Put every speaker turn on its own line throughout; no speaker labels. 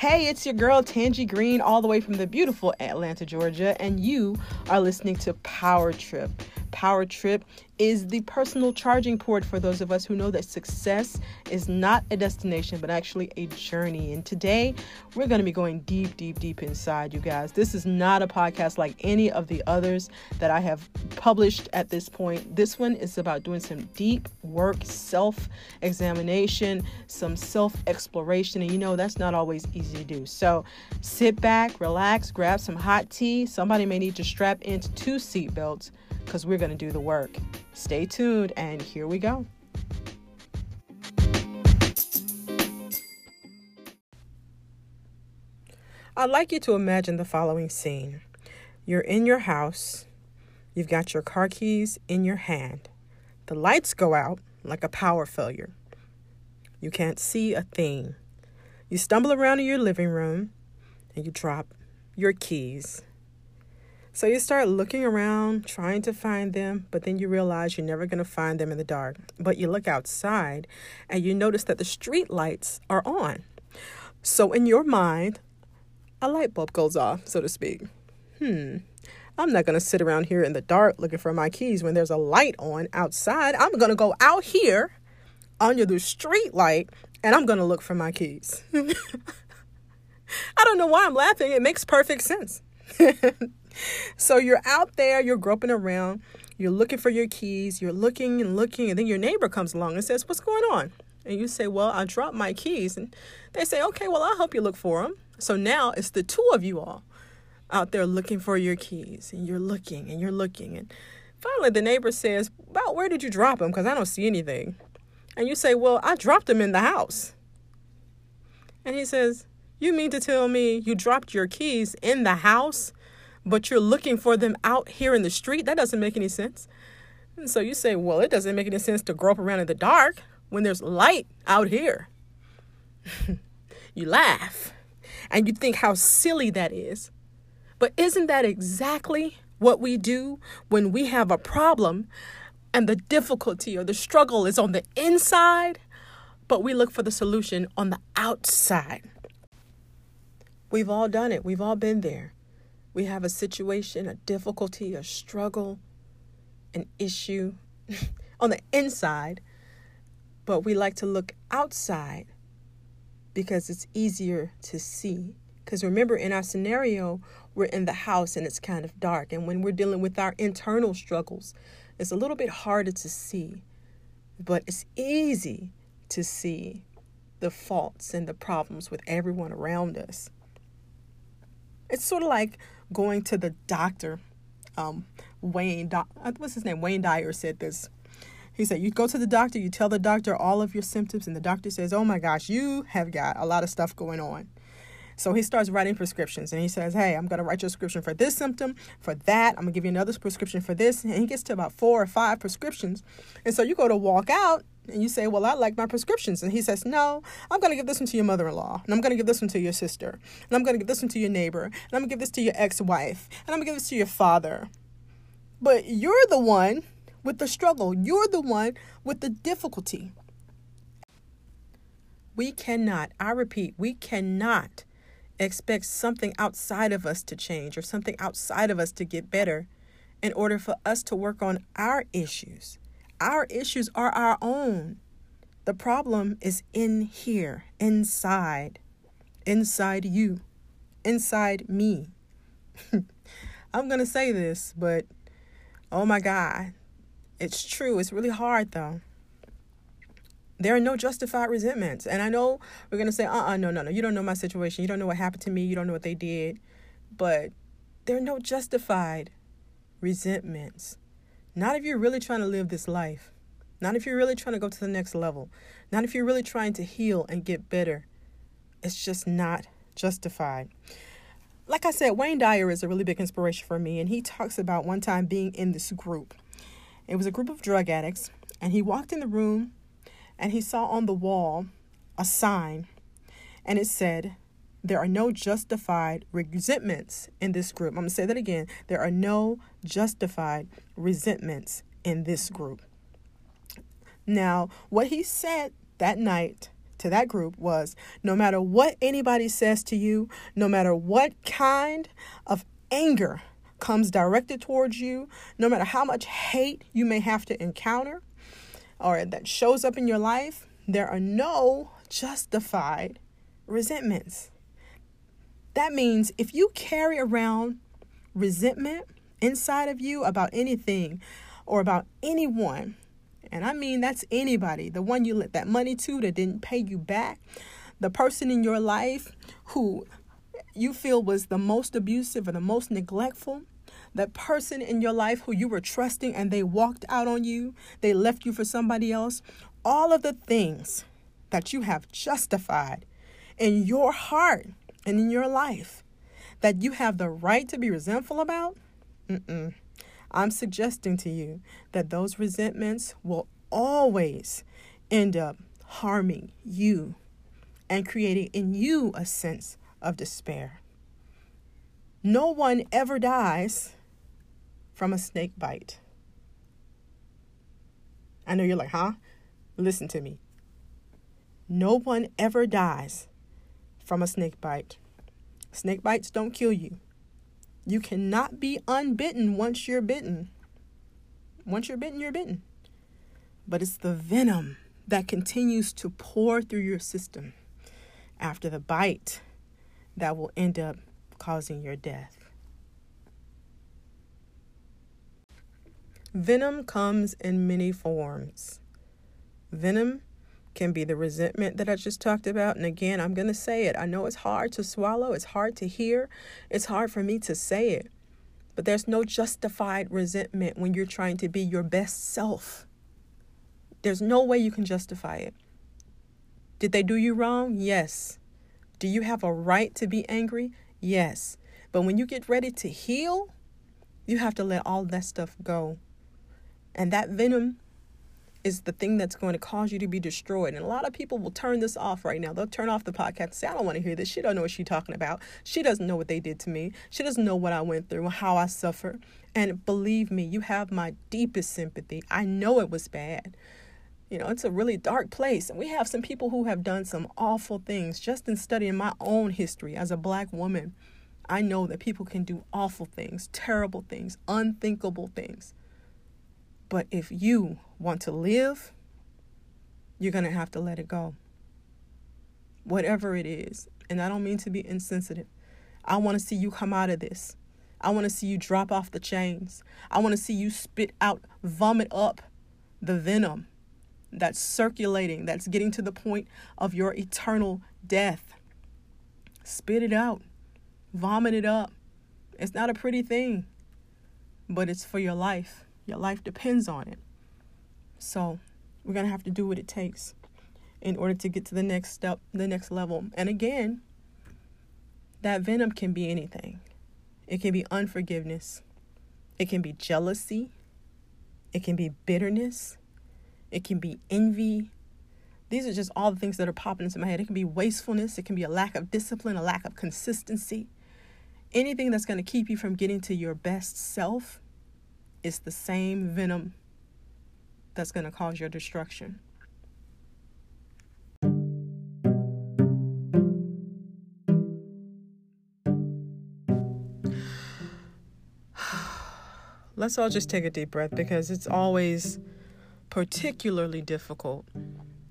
Hey, it's your girl Tangie Green, all the way from the beautiful Atlanta, Georgia, and you are listening to Power Trip. Power Trip is the personal charging port for those of us who know that success is not a destination, but actually a journey. And today, we're going to be going deep, deep, deep inside, you guys. This is not a podcast like any of the others that I have published at this point. This one is about doing some deep work, self examination, some self exploration. And you know, that's not always easy to do. So sit back, relax, grab some hot tea. Somebody may need to strap into two seatbelts because we're going to do the work. Stay tuned, and here we go. I'd like you to imagine the following scene you're in your house, you've got your car keys in your hand, the lights go out like a power failure. You can't see a thing. You stumble around in your living room and you drop your keys so you start looking around, trying to find them, but then you realize you're never going to find them in the dark. But you look outside and you notice that the street lights are on. So in your mind, a light bulb goes off, so to speak. Hmm, I'm not going to sit around here in the dark looking for my keys when there's a light on outside. I'm going to go out here under the street light and I'm going to look for my keys. I don't know why I'm laughing. It makes perfect sense. so you're out there, you're groping around, you're looking for your keys, you're looking and looking, and then your neighbor comes along and says, What's going on? And you say, Well, I dropped my keys. And they say, Okay, well, I'll help you look for them. So now it's the two of you all out there looking for your keys, and you're looking and you're looking. And finally, the neighbor says, About where did you drop them? Because I don't see anything. And you say, Well, I dropped them in the house. And he says, You mean to tell me you dropped your keys in the house? But you're looking for them out here in the street. That doesn't make any sense. And so you say, well, it doesn't make any sense to grope around in the dark when there's light out here. you laugh and you think how silly that is. But isn't that exactly what we do when we have a problem and the difficulty or the struggle is on the inside, but we look for the solution on the outside? We've all done it, we've all been there. We have a situation, a difficulty, a struggle, an issue on the inside, but we like to look outside because it's easier to see. Because remember, in our scenario, we're in the house and it's kind of dark. And when we're dealing with our internal struggles, it's a little bit harder to see, but it's easy to see the faults and the problems with everyone around us. It's sort of like going to the doctor. Um, Wayne, Do- uh, what's his name? Wayne Dyer said this. He said, You go to the doctor, you tell the doctor all of your symptoms, and the doctor says, Oh my gosh, you have got a lot of stuff going on. So he starts writing prescriptions and he says, Hey, I'm going to write you a prescription for this symptom, for that. I'm going to give you another prescription for this. And he gets to about four or five prescriptions. And so you go to walk out and you say, Well, I like my prescriptions. And he says, No, I'm going to give this one to your mother in law. And I'm going to give this one to your sister. And I'm going to give this one to your neighbor. And I'm going to give this to your ex wife. And I'm going to give this to your father. But you're the one with the struggle, you're the one with the difficulty. We cannot, I repeat, we cannot expect something outside of us to change or something outside of us to get better in order for us to work on our issues. Our issues are our own. The problem is in here, inside, inside you, inside me. I'm going to say this, but oh my God, it's true. It's really hard though. There are no justified resentments. And I know we're going to say, uh uh-uh, uh, no, no, no. You don't know my situation. You don't know what happened to me. You don't know what they did. But there are no justified resentments. Not if you're really trying to live this life. Not if you're really trying to go to the next level. Not if you're really trying to heal and get better. It's just not justified. Like I said, Wayne Dyer is a really big inspiration for me, and he talks about one time being in this group. It was a group of drug addicts, and he walked in the room and he saw on the wall a sign, and it said, there are no justified resentments in this group. I'm going to say that again. There are no justified resentments in this group. Now, what he said that night to that group was no matter what anybody says to you, no matter what kind of anger comes directed towards you, no matter how much hate you may have to encounter or that shows up in your life, there are no justified resentments. That means if you carry around resentment inside of you about anything or about anyone, and I mean that's anybody, the one you lent that money to that didn't pay you back, the person in your life who you feel was the most abusive or the most neglectful, that person in your life who you were trusting and they walked out on you, they left you for somebody else, all of the things that you have justified in your heart and in your life that you have the right to be resentful about, mm-mm. I'm suggesting to you that those resentments will always end up harming you and creating in you a sense of despair. No one ever dies from a snake bite. I know you're like, huh? Listen to me. No one ever dies from a snake bite. Snake bites don't kill you. You cannot be unbitten once you're bitten. Once you're bitten, you're bitten. But it's the venom that continues to pour through your system after the bite that will end up causing your death. Venom comes in many forms. Venom can be the resentment that I just talked about. And again, I'm going to say it. I know it's hard to swallow, it's hard to hear, it's hard for me to say it. But there's no justified resentment when you're trying to be your best self. There's no way you can justify it. Did they do you wrong? Yes. Do you have a right to be angry? Yes. But when you get ready to heal, you have to let all that stuff go. And that venom is the thing that's going to cause you to be destroyed. And a lot of people will turn this off right now. They'll turn off the podcast and say, I don't want to hear this. She don't know what she's talking about. She doesn't know what they did to me. She doesn't know what I went through, how I suffer. And believe me, you have my deepest sympathy. I know it was bad. You know, it's a really dark place. And we have some people who have done some awful things. Just in studying my own history as a black woman, I know that people can do awful things, terrible things, unthinkable things. But if you want to live, you're going to have to let it go. Whatever it is. And I don't mean to be insensitive. I want to see you come out of this. I want to see you drop off the chains. I want to see you spit out, vomit up the venom that's circulating, that's getting to the point of your eternal death. Spit it out, vomit it up. It's not a pretty thing, but it's for your life. Your life depends on it. So we're going to have to do what it takes in order to get to the next step, the next level. And again, that venom can be anything. It can be unforgiveness. It can be jealousy. It can be bitterness. It can be envy. These are just all the things that are popping into my head. It can be wastefulness. It can be a lack of discipline, a lack of consistency. Anything that's going to keep you from getting to your best self it's the same venom that's going to cause your destruction. Let's all just take a deep breath because it's always particularly difficult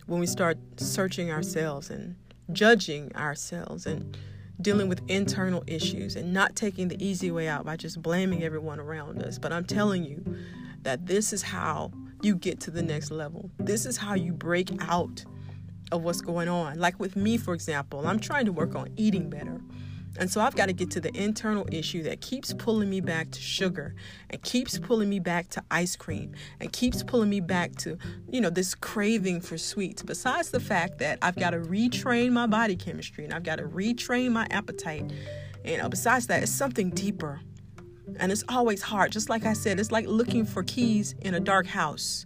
when we start searching ourselves and judging ourselves and dealing with internal issues and not taking the easy way out by just blaming everyone around us. But I'm telling you that this is how you get to the next level. This is how you break out of what's going on. Like with me, for example, I'm trying to work on eating better. And so I've got to get to the internal issue that keeps pulling me back to sugar and keeps pulling me back to ice cream and keeps pulling me back to, you know, this craving for sweets. Besides the fact that I've got to retrain my body chemistry and I've got to retrain my appetite. You know, besides that, it's something deeper. And it's always hard. Just like I said, it's like looking for keys in a dark house.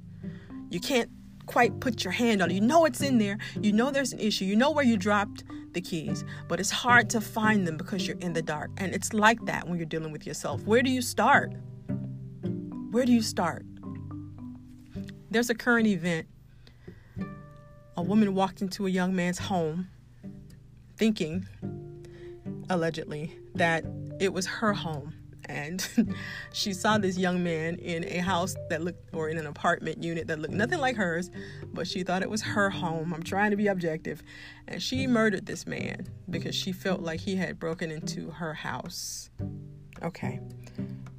You can't quite put your hand on it. You know it's in there. You know there's an issue. You know where you dropped the keys, but it's hard to find them because you're in the dark. And it's like that when you're dealing with yourself. Where do you start? Where do you start? There's a current event a woman walked into a young man's home thinking, allegedly, that it was her home. And she saw this young man in a house that looked, or in an apartment unit that looked nothing like hers, but she thought it was her home. I'm trying to be objective. And she murdered this man because she felt like he had broken into her house. Okay.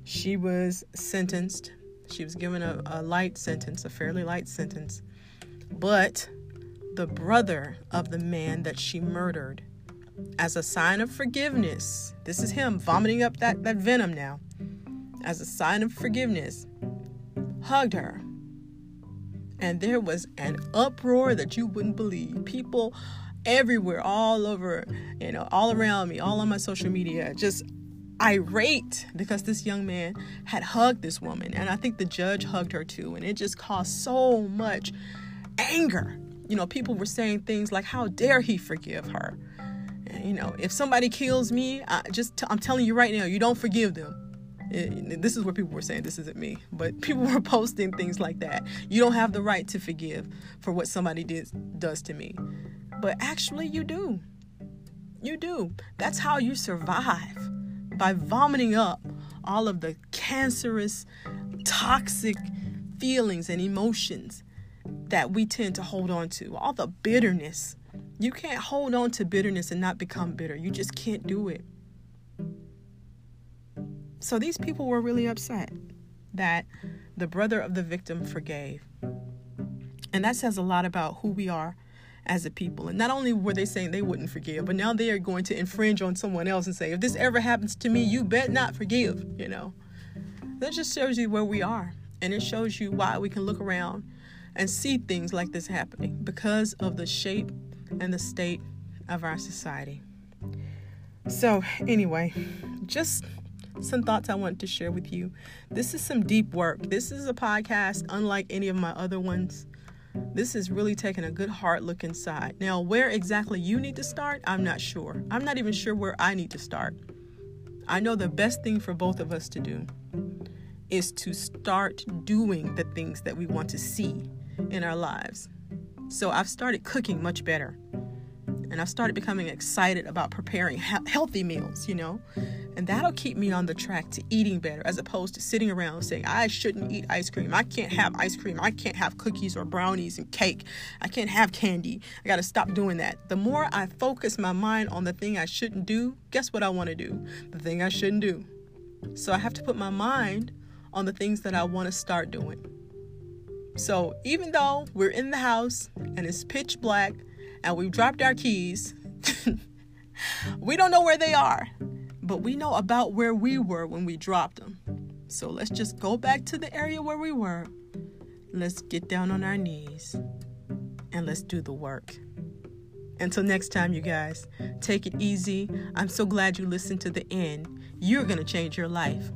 She was sentenced. She was given a, a light sentence, a fairly light sentence. But the brother of the man that she murdered as a sign of forgiveness. This is him vomiting up that, that venom now. As a sign of forgiveness, hugged her. And there was an uproar that you wouldn't believe. People everywhere, all over, you know, all around me, all on my social media, just irate because this young man had hugged this woman. And I think the judge hugged her too. And it just caused so much anger. You know, people were saying things like, How dare he forgive her? You know, if somebody kills me, I just t- I'm telling you right now, you don't forgive them. Eh, it, this is what people were saying. This isn't me, but people were posting things like that. You don't have the right to forgive for what somebody did does to me, but actually, you do. You do. That's how you survive by vomiting up all of the cancerous, toxic feelings and emotions that we tend to hold on to, all the bitterness you can't hold on to bitterness and not become mm. bitter. You just mm. can't do mm. it. So these people were really upset that the brother of the victim forgave. And that says a lot about who we are as a people. And not only were they saying they wouldn't forgive, but now they are going to infringe on someone else and say, if this ever happens to me, you bet not forgive, you know. That just shows you where we are. And it shows you why we can look around and see things like this happening because of the shape and the state of our society. So, anyway, just some thoughts I want to share with you. This is some deep work. This is a podcast unlike any of my other ones. This is really taking a good hard look inside. Now, where exactly you need to start, I'm not sure. I'm not even sure where I need to start. I know the best thing for both of us to do is to start doing the things that we want to see in our lives. So I've started cooking much better. And I've started becoming excited about preparing he- healthy meals, you know? And that'll keep me on the track to eating better as opposed to sitting around saying, I shouldn't eat ice cream. I can't have ice cream. I can't have cookies or brownies and cake. I can't have candy. I got to stop doing that. The more I focus my mind on the thing I shouldn't do, guess what I want to do? The thing I shouldn't do. So I have to put my mind on the things that I want to start doing. So even though we're in the house and it's pitch black and we've dropped our keys, we don't know where they are, but we know about where we were when we dropped them. So let's just go back to the area where we were. Let's get down on our knees and let's do the work. Until next time, you guys, take it easy. I'm so glad you listened to the end. You're going to change your life.